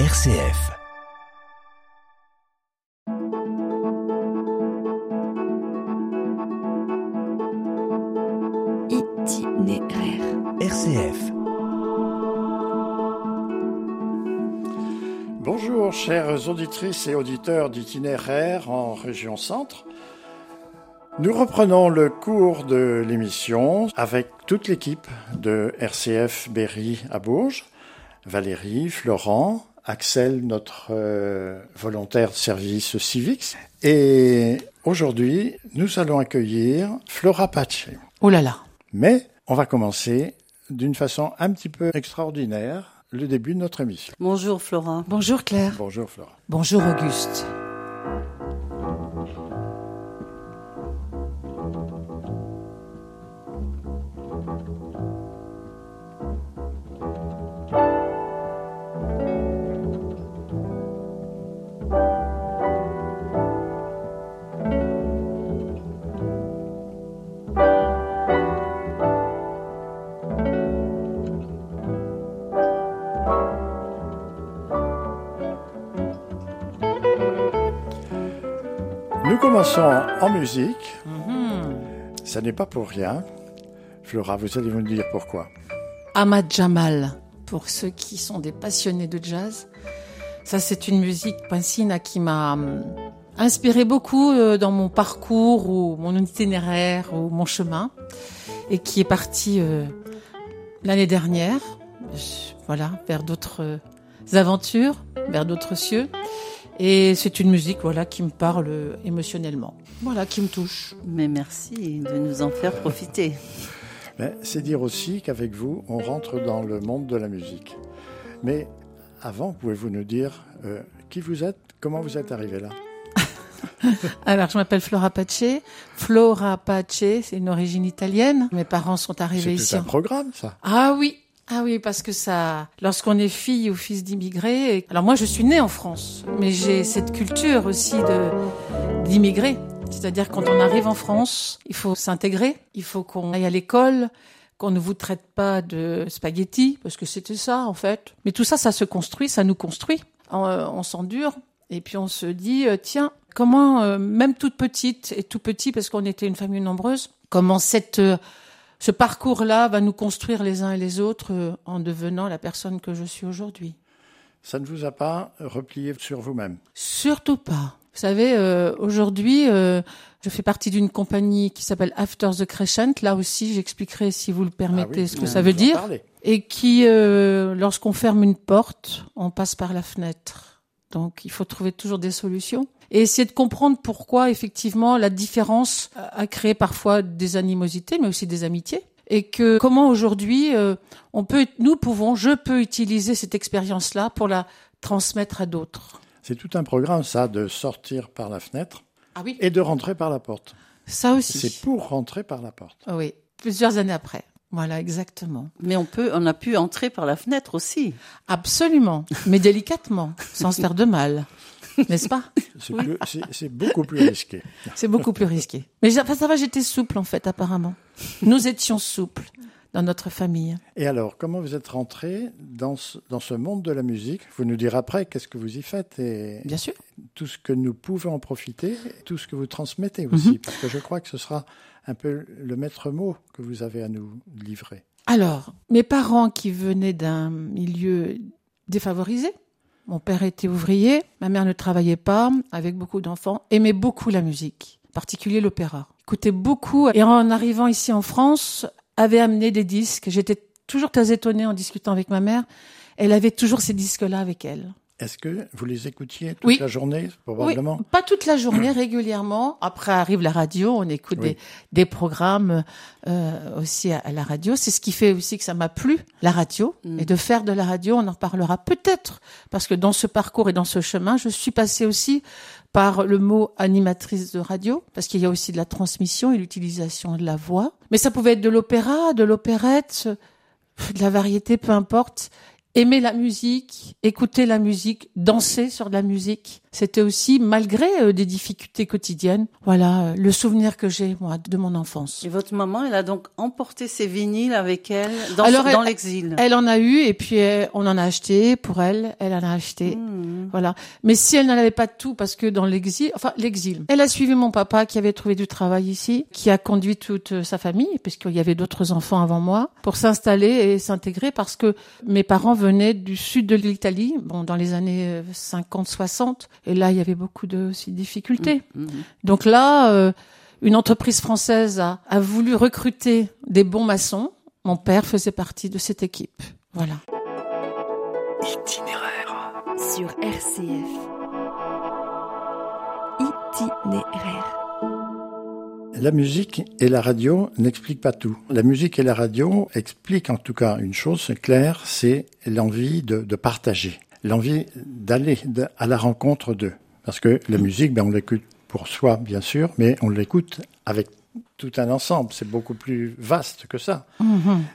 RCF. Itinéraire. RCF. Bonjour chères auditrices et auditeurs d'itinéraire en région centre. Nous reprenons le cours de l'émission avec toute l'équipe de RCF Berry à Bourges, Valérie, Florent, Axel, notre euh, volontaire de service civique. Et aujourd'hui, nous allons accueillir Flora Pace. Oh là là. Mais on va commencer d'une façon un petit peu extraordinaire le début de notre émission. Bonjour Flora. Bonjour Claire. Bonjour Flora. Bonjour Auguste. En musique. Ça n'est pas pour rien. Flora, vous allez nous dire pourquoi. Ahmad Jamal, pour ceux qui sont des passionnés de jazz. Ça, c'est une musique pansina qui m'a hum, inspiré beaucoup euh, dans mon parcours ou mon itinéraire ou mon chemin et qui est parti euh, l'année dernière, voilà, vers d'autres euh, aventures, vers d'autres cieux. Et c'est une musique, voilà, qui me parle émotionnellement. Voilà, qui me touche. Mais merci de nous en faire profiter. Mais c'est dire aussi qu'avec vous, on rentre dans le monde de la musique. Mais avant, pouvez-vous nous dire euh, qui vous êtes, comment vous êtes arrivé là? Alors, je m'appelle Flora Pace. Flora Pace, c'est une origine italienne. Mes parents sont C'est arrivés ici. un en- programme, ça. Ah oui, ah oui, parce que ça, lorsqu'on est fille ou fils d'immigrés. Alors moi, je suis née en France, mais j'ai cette culture aussi de d'immigrés. C'est-à-dire quand on arrive en France, il faut s'intégrer, il faut qu'on aille à l'école, qu'on ne vous traite pas de spaghettis, parce que c'était ça en fait. Mais tout ça, ça se construit, ça nous construit. On, euh, on s'endure, et puis on se dit, euh, tiens, comment, euh, même toute petite et tout petit, parce qu'on était une famille nombreuse, comment cette ce parcours-là va nous construire les uns et les autres euh, en devenant la personne que je suis aujourd'hui. Ça ne vous a pas replié sur vous-même? Surtout pas. Vous savez, euh, aujourd'hui, euh, je fais partie d'une compagnie qui s'appelle After the Crescent. Là aussi, j'expliquerai, si vous le permettez, Ah oui, ce que ça veut dire. Et qui, euh, lorsqu'on ferme une porte, on passe par la fenêtre. Donc, il faut trouver toujours des solutions. Et essayer de comprendre pourquoi, effectivement, la différence a a créé parfois des animosités, mais aussi des amitiés. Et que comment aujourd'hui, euh, on peut, nous pouvons, je peux utiliser cette expérience-là pour la transmettre à d'autres. C'est tout un programme, ça, de sortir par la fenêtre Ah oui. et de rentrer par la porte. Ça aussi. C'est pour rentrer par la porte. Ah Oui, plusieurs années après. Voilà, exactement. Mais on peut, on a pu entrer par la fenêtre aussi. Absolument, mais délicatement, sans se faire de mal. N'est-ce pas C'est beaucoup plus risqué. C'est beaucoup plus risqué. Mais enfin, ça va, j'étais souple en fait, apparemment. Nous étions souples dans notre famille. Et alors, comment vous êtes rentré dans ce, dans ce monde de la musique? Vous nous direz après qu'est-ce que vous y faites et Bien sûr. tout ce que nous pouvons en profiter, tout ce que vous transmettez aussi, parce que je crois que ce sera un peu le maître mot que vous avez à nous livrer. Alors, mes parents qui venaient d'un milieu défavorisé, mon père était ouvrier, ma mère ne travaillait pas, avec beaucoup d'enfants, aimaient beaucoup la musique, en particulier l'opéra. Écoutaient beaucoup, et en arrivant ici en France, avait amené des disques. J'étais toujours très étonnée en discutant avec ma mère. Elle avait toujours ces disques-là avec elle. Est-ce que vous les écoutiez toute Oui. la journée, probablement Oui, pas toute la journée, régulièrement. Après arrive la radio, on écoute Oui. des, des programmes euh, aussi à, à la radio. C'est ce qui fait aussi que ça m'a plu, la radio, Mm. et de faire de la radio. On en reparlera peut-être, parce que dans ce parcours et dans ce chemin, je suis passée aussi par le mot animatrice de radio, parce qu'il y a aussi de la transmission et l'utilisation de la voix. Mais ça pouvait être de l'opéra, de l'opérette, de la variété, peu importe. Aimer la musique, écouter la musique, danser sur de la musique. C'était aussi, malgré euh, des difficultés quotidiennes, voilà euh, le souvenir que j'ai moi de mon enfance. Et votre maman, elle a donc emporté ses vinyles avec elle dans, dans l'exil. Elle en a eu et puis euh, on en a acheté pour elle. Elle en a acheté. Mmh. Voilà. Mais si elle n'en avait pas tout, parce que dans l'exil, enfin l'exil, elle a suivi mon papa qui avait trouvé du travail ici, qui a conduit toute sa famille, puisqu'il y avait d'autres enfants avant moi, pour s'installer et s'intégrer, parce que mes parents venaient du sud de l'Italie, bon dans les années 50-60, et là il y avait beaucoup de aussi, difficultés. Mhm. Donc là, euh, une entreprise française a, a voulu recruter des bons maçons. Mon père faisait partie de cette équipe. Voilà. Itinéraire. sur RCF. Itinéraire. La musique et la radio n'expliquent pas tout. La musique et la radio expliquent en tout cas une chose, c'est clair, c'est l'envie de, de partager, l'envie d'aller à la rencontre d'eux. Parce que la musique, ben, on l'écoute pour soi, bien sûr, mais on l'écoute avec tout un ensemble. C'est beaucoup plus vaste que ça.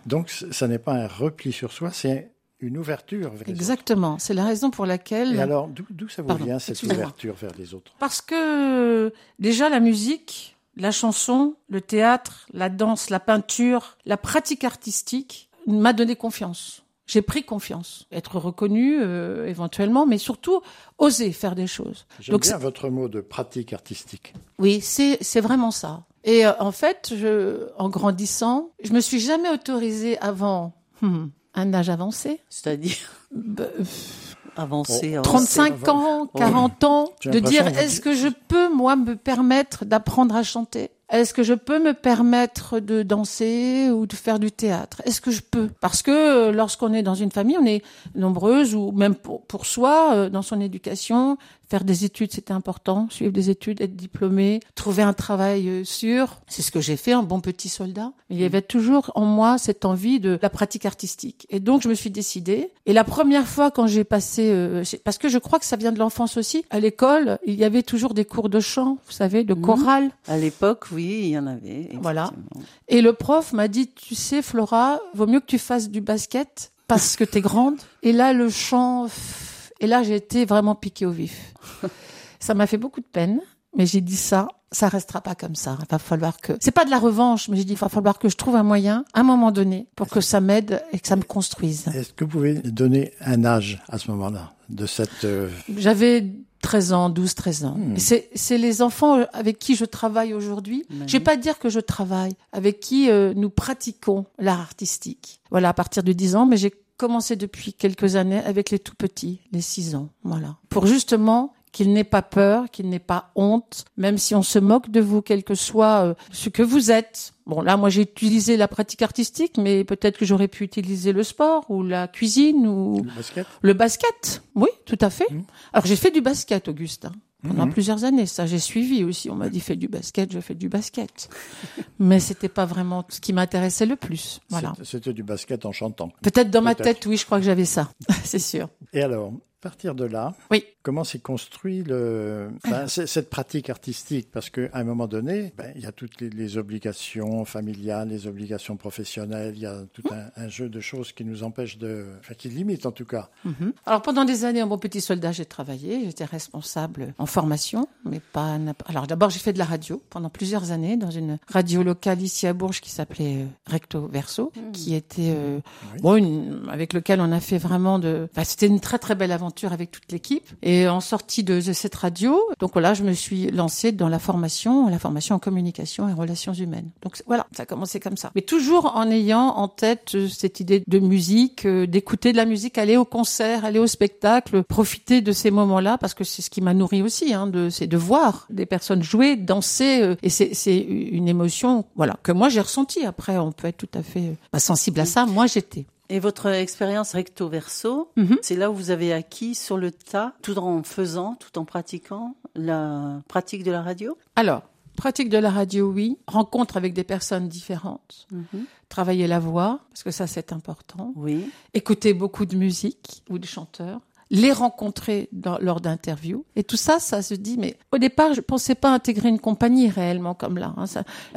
Donc, c- ça n'est pas un repli sur soi, c'est une ouverture vers Exactement. C'est la raison pour laquelle. Et alors, d'où ça vous Pardon, vient, cette ouverture vers les autres? Parce que déjà la musique, la chanson, le théâtre, la danse, la peinture, la pratique artistique m'a donné confiance. J'ai pris confiance, être reconnu euh, éventuellement, mais surtout oser faire des choses. J'aime Donc bien c'est- votre mot de pratique artistique. Oui, c'est c'est vraiment ça. Et euh, en fait, je, en grandissant, je me suis jamais autorisée avant hmm, un âge avancé, C'est-à-dire? Bah, avancer. Oh, avancer. 35 ans, 40 ans, de dire est-ce que je peux moi me permettre d'apprendre à chanter? Est-ce que je peux me permettre de danser ou de faire du théâtre? Est-ce que je peux? Parce que euh, lorsqu'on est dans une famille, on est nombreuses ou même pour, pour soi euh, dans son éducation, faire des études c'était important, suivre des études, être diplômé, trouver un travail euh, sûr. C'est ce que j'ai fait, un bon petit soldat. Il y avait toujours en moi cette envie de la pratique artistique. Et donc je me suis décidée. Et la première fois quand j'ai passé, euh, parce que je crois que ça vient de l'enfance aussi, à l'école, il y avait toujours des cours de chant, vous savez, de Mhm. chorale. À l'époque, oui, il y en avait. Voilà. Et le prof m'a dit, tu sais, Flora, vaut mieux que tu fasses du basket parce que t'es grande. Et là, le chant, et là, j'ai été vraiment piquée au vif. Ça m'a fait beaucoup de peine, mais j'ai dit ça, ça restera pas comme ça. Il va falloir que, c'est pas de la revanche, mais j'ai dit, il va falloir que je trouve un moyen, à un moment donné, pour que ça m'aide et que ça me construise. Est-ce que vous pouvez donner un âge à ce moment-là de cette euh, J'avais 13 ans, 12, 13 ans. Hmm. C'est, c'est les enfants avec qui je travaille aujourd'hui. Je vais pas dire que je travaille, avec qui euh, nous pratiquons l'art artistique. Voilà, à partir de 10 ans, mais j'ai commencé depuis quelques années avec les tout petits, les 6 ans. Voilà. Pour justement qu'ils n'aient pas peur, qu'ils n'aient pas honte, même si on se moque de vous, quel que soit euh, ce que vous êtes. Bon, là, moi, j'ai utilisé la pratique artistique, mais peut-être que j'aurais pu utiliser le sport ou la cuisine ou le basket le basket, oui, tout à fait. Mhm. Alors j'ai fait du basket, Auguste, hein, pendant Mhm. plusieurs années. Ça, j'ai suivi aussi. On m'a dit fais du basket, je fais du basket. Mais c'était pas vraiment ce qui m'intéressait le plus. Voilà. C'était- du basket en chantant. Peut-être dans ma tête, oui, je crois que j'avais ça. C'est sûr. Et alors, à partir de là, Oui. Comment s'est construit le, ben, cette pratique artistique? Parce qu'à un moment donné, ben, il y a toutes les, les obligations familiales, les obligations professionnelles, il y a tout un, un jeu de choses qui nous empêchent de... Enfin, qui limitent en tout cas. Mhm. Alors pendant des années, en bon petit soldat, j'ai travaillé. J'étais responsable en formation, mais pas. Alors d'abord, j'ai fait de la radio pendant plusieurs années dans une radio locale ici à Bourges qui s'appelait euh, Recto Verso, qui était euh, Oui. bon, une- avec lequel on a fait vraiment de. Enfin, c'était une très très belle aventure avec toute l'équipe. Et en sortie de, cette radio, donc voilà, je me suis lancée dans la formation, la formation en communication et relations humaines. Donc voilà, ça a commencé comme ça. Mais toujours en ayant en tête euh, cette idée de musique, euh, d'écouter de la musique, aller au concert, aller au spectacle, profiter de ces moments-là, parce que c'est ce qui m'a nourri aussi, hein, de, c'est de voir des personnes jouer, danser, euh, et c'est, c'est une émotion, voilà, que moi j'ai ressentie. Après, on peut être tout à fait pas sensible à ça. Moi, j'étais. Et votre expérience recto verso, Mhm. c'est là où vous avez acquis sur le tas, tout en faisant, tout en pratiquant la pratique de la radio? Alors, pratique de la radio, oui. Rencontre avec des personnes différentes. Mhm. Travailler la voix, parce que ça c'est important. Oui. Écouter beaucoup de musique ou de chanteurs. Les rencontrer dans- lors d'interviews. Et tout ça, ça se dit, mais au départ, je pensais pas intégrer une compagnie réellement comme là. hein.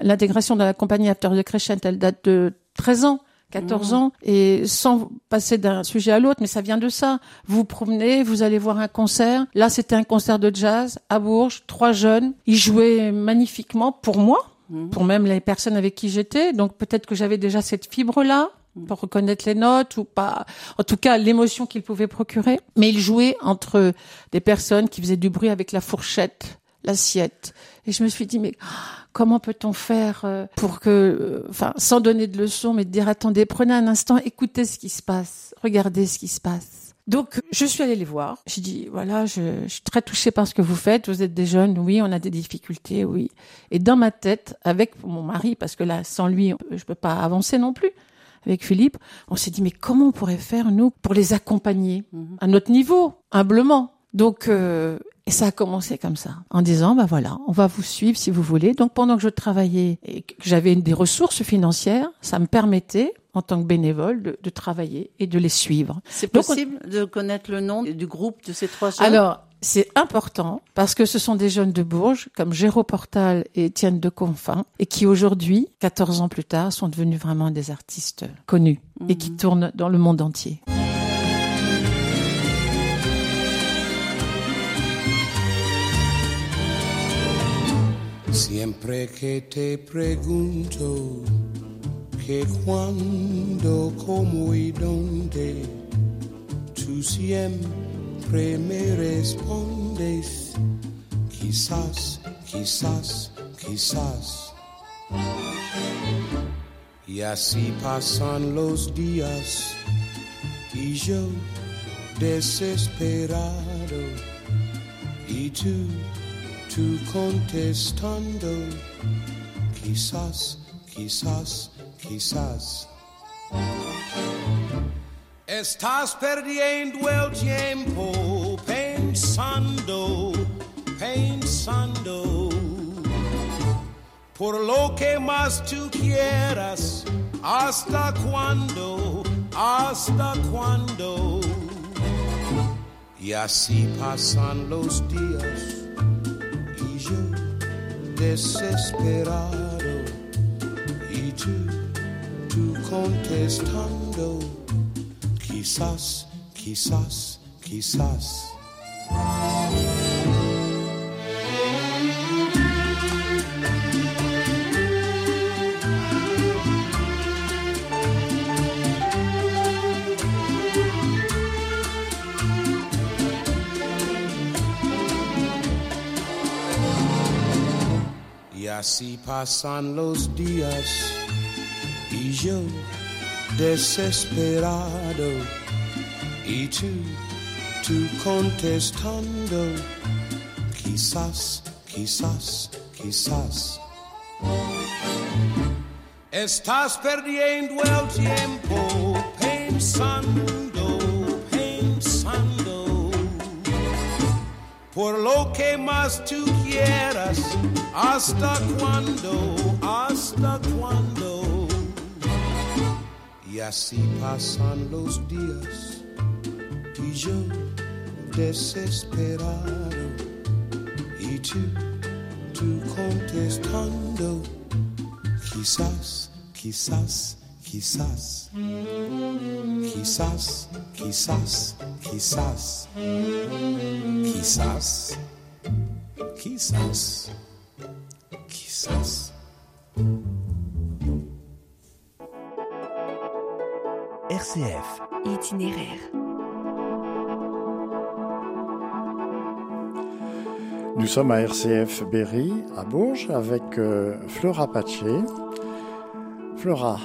L'intégration dans la compagnie After the Crescent, elle date de 13 ans. 14 ans, et sans passer d'un sujet à l'autre, mais ça vient de ça. Vous vous promenez, vous allez voir un concert. Là, c'était un concert de jazz à Bourges, trois jeunes. Ils jouaient magnifiquement pour moi, pour même les personnes avec qui j'étais. Donc peut-être que j'avais déjà cette fibre-là pour reconnaître les notes ou pas. En tout cas, l'émotion qu'il pouvait procurer. Mais il jouait entre des personnes qui faisaient du bruit avec la fourchette, l'assiette. Et je me suis dit, mais comment peut-on faire euh, pour que, euh, enfin, sans donner de leçons, mais de dire, attendez, prenez un instant, écoutez ce qui se passe, regardez ce qui se passe. Donc, je suis allée les voir. J'ai dit, voilà, je, je suis très touchée par ce que vous faites. Vous êtes des jeunes, oui, on a des difficultés, oui. Et dans ma tête, avec mon mari, parce que là, sans lui, je peux pas avancer non plus, avec Philippe, on s'est dit, mais comment on pourrait faire, nous, pour les accompagner à notre niveau, humblement? Donc, euh, et ça a commencé comme ça, en disant, bah voilà, on va vous suivre si vous voulez. Donc, pendant que je travaillais et que j'avais des ressources financières, ça me permettait, en tant que bénévole, de, de travailler et de les suivre. C'est on- possible de connaître le nom du groupe de ces trois jeunes? Alors, c'est important parce que ce sont des jeunes de Bourges comme Géraud Portal et Étienne de Confin et qui aujourd'hui, 14 ans plus tard, sont devenus vraiment des artistes connus et qui tournent dans le monde entier. Siempre que te pregunto que cuándo, cómo y dónde, tú siempre me respondes, quizás, quizás, quizás. Y así pasan los días y yo desesperado y tú, tú contestando, quizás, quizás, quizás. Estás perdiendo el tiempo pensando, pensando por lo que más tú quieras, hasta cuándo, hasta cuándo. Y así pasan los días desesperado y tú, tú contestando, quizás, quizás, quizás. Así pasan los días y yo desesperado y tú, tú contestando, quizás, quizás, quizás. Estás perdiendo el tiempo pensando, pensando por lo que más tú quieras, hasta cuándo, hasta cuándo. Y así pasan los días y yo desesperado y tú, tú contestando, quizás, quizás, quizás, quizás, quizás, quizás. Quizás, quizás, quizás. RCF. Itinéraire. Nous sommes à RCF Berry, à Bourges, avec euh, Flora Paché. Flora,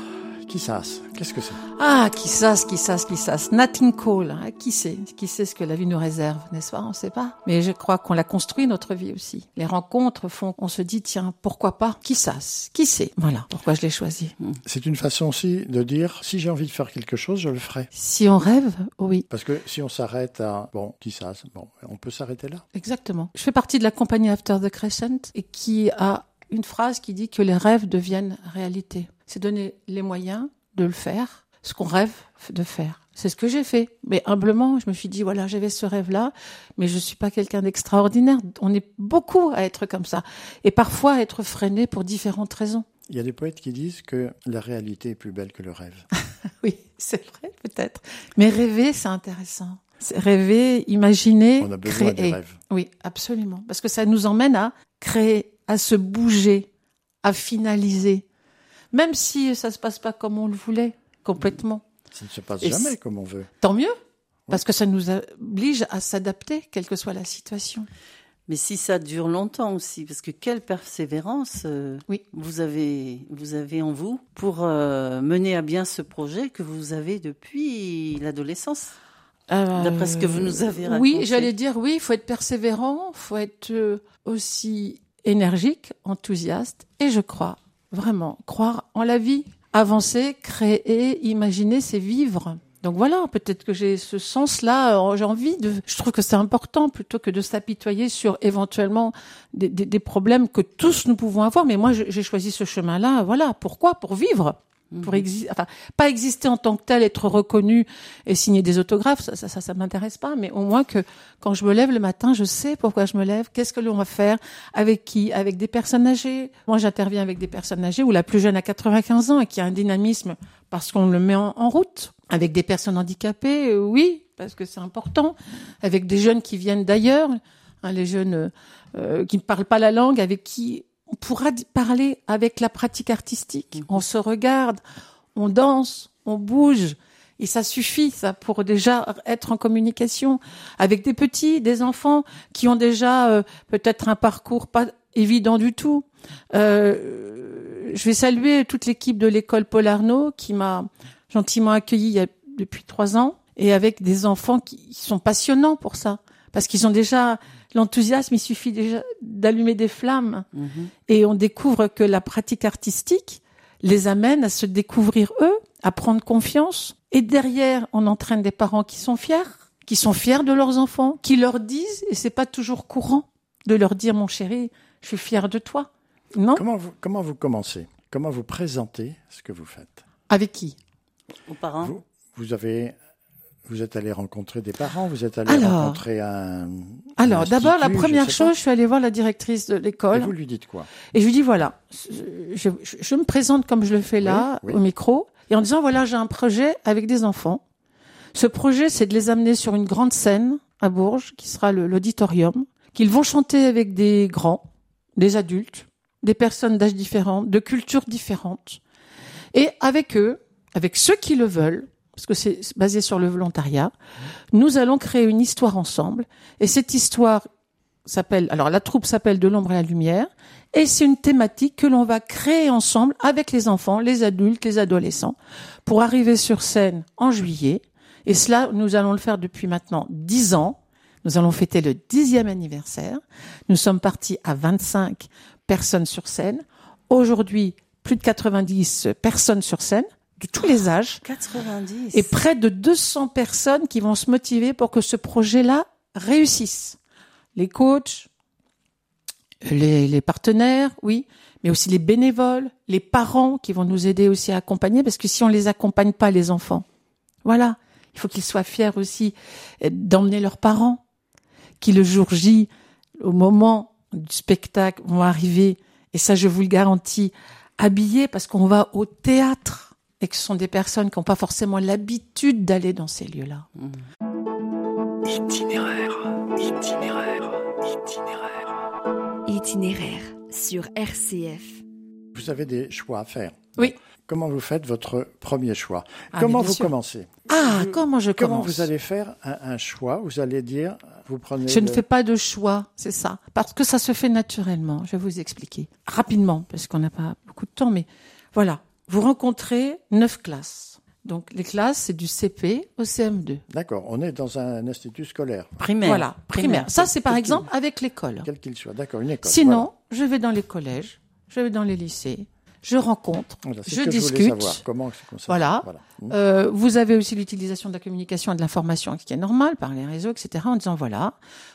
qui ça Qu'est-ce que c'est? Ah, qui sait, qui sait, qui sait. Nothing Cole. hein. Qui sait? Qui sait ce que la vie nous réserve, n'est-ce pas? On ne sait pas. Mais je crois qu'on l'a construit, notre vie aussi. Les rencontres font qu'on se dit, tiens, pourquoi pas? Qui sait Qui sait? Voilà pourquoi je l'ai choisi? C'est une façon aussi de dire, si j'ai envie de faire quelque chose, je le ferai. Si on rêve, oui. Parce que si on s'arrête à, bon, qui ça Bon, on peut s'arrêter là. Exactement. Je fais partie de la compagnie After the Crescent et qui a une phrase qui dit que les rêves deviennent réalité. C'est donner les moyens de le faire, ce qu'on rêve de faire. C'est ce que j'ai fait. Mais humblement, je me suis dit, voilà, j'avais ce rêve-là, mais je suis pas quelqu'un d'extraordinaire. On est beaucoup à être comme ça. Et parfois à être freiné pour différentes raisons. Il y a des poètes qui disent que la réalité est plus belle que le rêve. Oui, c'est vrai, peut-être. Mais rêver, c'est intéressant. C'est rêver, imaginer, On a besoin créer. du rêve. Oui, absolument. Parce que ça nous emmène à créer, à se bouger, à finaliser. Même si ça se passe pas comme on le voulait, complètement. Ça ne se passe Et jamais comme on veut. Tant mieux. Parce que ça nous oblige à s'adapter, quelle que soit la situation. Mais si ça dure longtemps aussi, parce que quelle persévérance euh, Oui. vous avez vous avez en vous pour euh, mener à bien ce projet que vous avez depuis l'adolescence. D'après ce que vous nous avez raconté. Oui, j'allais dire oui, il faut être persévérant, il faut être euh, aussi énergique, enthousiaste, et je crois vraiment croire en la vie, avancer, créer, imaginer, c'est vivre. Donc voilà, peut-être que j'ai ce sens-là, euh, j'ai envie de. Je trouve que c'est important plutôt que de s'apitoyer sur éventuellement des, des- des problèmes que tous nous pouvons avoir. Mais moi, j'ai choisi ce chemin-là. Voilà, pourquoi? Pour vivre, pour exister. Enfin, pas exister en tant que tel, être reconnu et signer des autographes, ça, ça, ça, ça m'intéresse pas. Mais au moins que quand je me lève le matin, je sais pourquoi je me lève, qu'est-ce que l'on va faire, avec qui, avec des personnes âgées. Moi, j'interviens avec des personnes âgées où la plus jeune a 95 ans et qui a un dynamisme parce qu'on le met en, en route. Avec des personnes handicapées, euh, oui, parce que c'est important. Avec des jeunes qui viennent d'ailleurs, hein, les jeunes euh, euh, qui ne parlent pas la langue, avec qui on pourra parler avec la pratique artistique. On se regarde, on danse, on bouge. Et ça suffit, ça, pour déjà être en communication avec des petits, des enfants qui ont déjà euh, peut-être un parcours pas évident du tout. Euh, je vais saluer toute l'équipe de l'école Paul Arnaud qui m'a gentiment accueilli il y a, depuis trois ans et avec des enfants qui sont passionnants pour ça parce qu'ils ont déjà l'enthousiasme. Il suffit déjà d'allumer des flammes Mhm. et on découvre que la pratique artistique les amène à se découvrir eux, à prendre confiance. Et derrière, on entraîne des parents qui sont fiers, qui sont fiers de leurs enfants, qui leur disent, et c'est pas toujours courant de leur dire, mon chéri, je suis fier de toi. Non? Comment vous, comment vous commencez? Comment vous présentez ce que vous faites? Avec qui? Aux parents. Vous, vous avez, vous êtes allé rencontrer des parents, vous êtes allé Alors- rencontrer un. Alors, d'abord, la je première pas. chose, je suis allée voir la directrice de Et l'école. vous lui dites quoi? Et je lui dis voilà, je, je- je me présente comme je le fais là, Oui, oui. au micro, et en disant voilà, j'ai un projet avec des enfants. Ce projet, c'est de les amener sur une grande scène à Bourges, qui sera l'auditorium, qu'ils vont chanter avec des grands, des adultes, des personnes d'âge différents, de cultures différentes, et avec eux, avec ceux qui le veulent, parce que c'est basé sur le volontariat, nous allons créer une histoire ensemble, et cette histoire s'appelle, alors la troupe s'appelle De l'ombre et la lumière, et c'est une thématique que l'on va créer ensemble avec les enfants, les adultes, les adolescents, pour arriver sur scène en juillet. Et cela, nous allons le faire depuis maintenant dix ans. Nous allons fêter le dixième anniversaire. Nous sommes partis à 25 personnes sur scène. Aujourd'hui, plus de 90 personnes sur scène, de tous les âges 90. et près de 200 personnes qui vont se motiver pour que ce projet-là réussisse. Les coachs, les, les partenaires, oui, mais aussi les bénévoles, les parents qui vont nous aider aussi à accompagner, parce que si on les accompagne pas, les enfants, voilà, il faut qu'ils soient fiers aussi euh, d'emmener leurs parents, qui le jour J, au moment du spectacle, vont arriver, et ça je vous le garantis, habillés parce qu'on va au théâtre et que ce sont des personnes qui n'ont pas forcément l'habitude d'aller dans ces lieux-là. Itinéraire, itinéraire, itinéraire. Itinéraire sur RCF. Vous avez des choix à faire. Oui. Comment vous faites votre premier choix? Ah, Comment vous sûr. commencez? Ah, comment je Comment commence? vous allez faire un, un choix? Vous allez dire, vous prenez. Je ne fais pas de choix, c'est ça. Parce que ça se fait naturellement. Je vais vous expliquer. Rapidement, parce qu'on n'a pas beaucoup de temps, mais voilà. Vous rencontrez neuf classes. Donc, les classes, c'est du CP au CM2. D'accord, on est dans un institut scolaire, primaire. Voilà, primaire. Ça, c'est par Quel- exemple avec l'école. quel qu'il soit. D'accord, une école. Sinon, je vais dans les collèges, je vais dans les lycées, je rencontre, voilà. Je discute. savoir. Comment Voilà. Euh, vous avez aussi l'utilisation de la communication et de l'information qui est normale par les réseaux, etc. En disant voilà,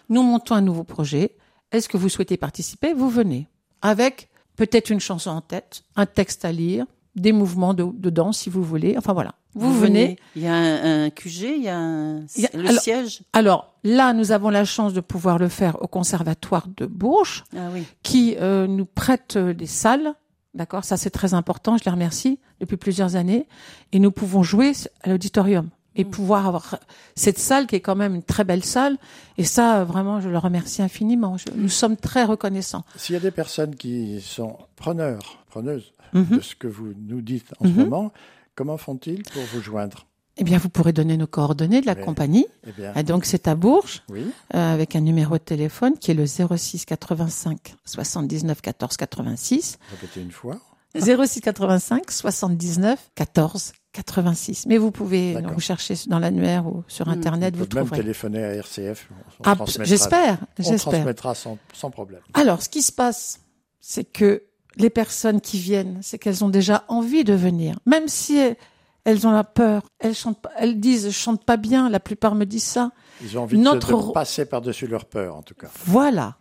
nous montons un nouveau projet. Est-ce que vous souhaitez participer? Vous venez avec peut-être une chanson en tête, un texte à lire, des mouvements de, de danse si vous voulez. Enfin voilà, vous, venez. Il y a un, un QG, il y a un, Il y a- le alors- siège. Alors là, nous avons la chance de pouvoir le faire au conservatoire de Bourges, Ah oui. qui euh, nous prête euh, des salles D'accord? Ça, c'est très important. Je les remercie depuis plusieurs années. Et nous pouvons jouer à l'auditorium et pouvoir avoir cette salle qui est quand même une très belle salle. Et ça, vraiment, je le remercie infiniment. Je- nous sommes très reconnaissants. S'il y a des personnes qui sont preneurs, preneuses Mhm. de ce que vous nous dites en ce Mhm. moment, comment font-ils pour vous joindre? Eh bien, vous pourrez donner nos coordonnées de la compagnie. Eh bien, Et donc, c'est à Bourges, oui, euh, avec un numéro de téléphone qui est le 06 85 79 14 86. répétez une fois. 06 85 79 14 86. Mais vous pouvez nous rechercher dans l'annuaire ou sur Internet, Vous vous pouvez même téléphoner à RCF. Ah, J'espère, On transmettra sans, sans problème. Alors, ce qui se passe, c'est que les personnes qui viennent, c'est qu'elles ont déjà envie de venir, même si elles, elles ont la peur. Elles chantent, elles disent, je chante pas bien. La plupart me disent ça. Ils ont envie Notre de, passer par-dessus leur peur, en tout cas. Voilà.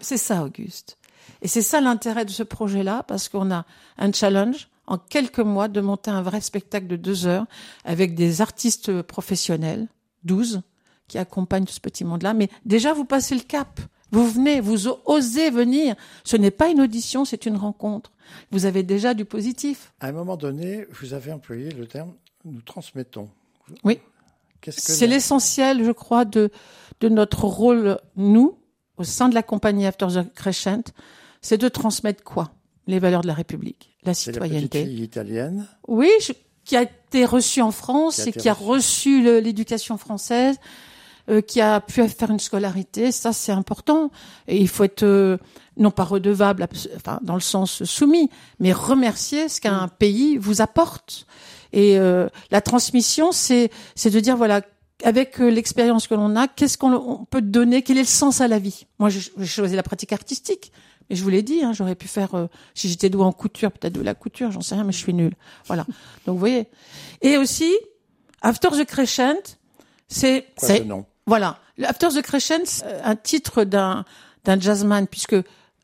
C'est ça, Auguste. Et c'est ça l'intérêt de ce projet-là, parce qu'on a un challenge en quelques mois de monter un vrai spectacle de deux heures avec des artistes professionnels, 12, qui accompagnent tout ce petit monde-là. Mais déjà, vous passez le cap. Vous venez, vous osez venir. Ce n'est pas une audition, c'est une rencontre. Vous avez déjà du positif. À un moment donné, vous avez employé le terme nous transmettons. Oui. C'est l'essentiel, je crois, de, de notre rôle, nous, au sein de la compagnie After the Crescent, c'est de transmettre quoi? Les valeurs de la République, la la petite citoyenneté. fille italienne. Oui, je- qui a été reçue en France Qui et qui a reçu l'éducation française, euh, qui a pu faire une scolarité. Ça, c'est important. Et il faut être euh, non pas redevable, enfin dans le sens soumis, mais remercier ce qu'un pays vous apporte. Et euh, la transmission, c'est c'est de dire voilà. Avec euh, l'expérience que l'on a, qu'est-ce qu'on on peut donner Quel est le sens à la vie? Moi, j'ai choisi la pratique artistique, mais je vous l'ai dit, hein, j'aurais pu faire, euh, si j'étais doué en couture, peut-être de la couture, j'en sais rien, mais je suis nulle. Voilà. Donc, vous voyez. Et aussi, After the Crescent, c'est, c'est, ce nom? voilà. After the Crescent, c'est euh, un titre d'un, d'un jazzman, puisque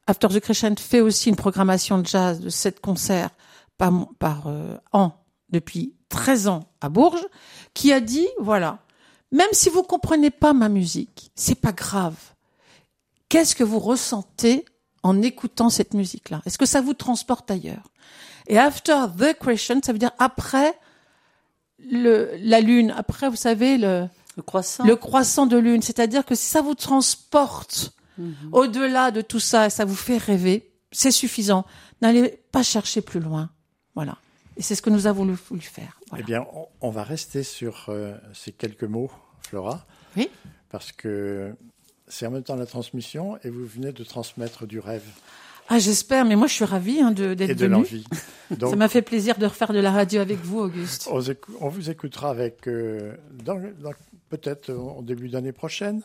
After the Crescent fait aussi une programmation de jazz de sept concerts par, par euh, an depuis 13 ans à Bourges, qui a dit, voilà, même si vous comprenez pas ma musique, c'est pas grave. Qu'est-ce que vous ressentez en écoutant cette musique-là Est-ce que ça vous transporte ailleurs? Et after the crescent, ça veut dire après le, la lune, après, vous savez, le, Le croissant. le croissant de lune. C'est-à-dire que si ça vous transporte Mhm. au-delà de tout ça, ça vous fait rêver, c'est suffisant. N'allez pas chercher plus loin. Voilà. Et c'est ce que nous avons voulu voulu faire. Voilà. Eh bien, on, on va rester sur euh, ces quelques mots, Flora. Oui. Parce que c'est en même temps la transmission et vous venez de transmettre du rêve Ah, j'espère, mais moi, je suis ravie hein, de- et d'être de venue. l'envie. Ça m'a fait plaisir de refaire de la radio avec vous, Auguste. on, vous écoutera avec, euh, dans- dans- peut-être au début d'année prochaine.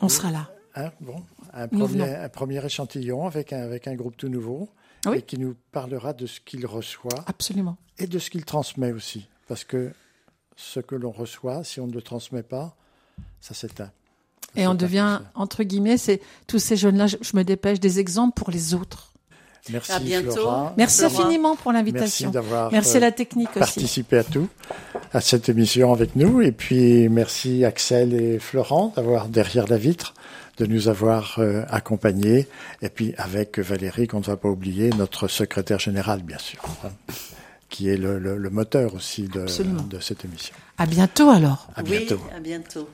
On sera là. Hein, bon, un, premier, venons. un premier échantillon avec un, avec un groupe tout nouveau Oui. et qui nous parlera de ce qu'il reçoit Absolument. et de ce qu'il transmet aussi. Parce que ce que l'on reçoit, si on ne le transmet pas, ça s'éteint. Et on devient, entre guillemets, c'est tous ces jeunes-là, je, je me dépêche, des exemples pour les autres. Merci À bientôt. Flora. Merci Flora. infiniment pour Merci l'invitation. d'avoir Merci euh, à la technique aussi. participé à tout, à cette émission avec nous. Et puis merci Axel et Florent d'avoir derrière la vitre, de nous avoir euh, accompagnés. Et puis avec Valérie, qu'on ne va pas oublier, notre secrétaire général, bien sûr, hein, qui est le, le- le moteur aussi de, Absolument. de cette émission. À bientôt alors. À bientôt. Oui, à bientôt.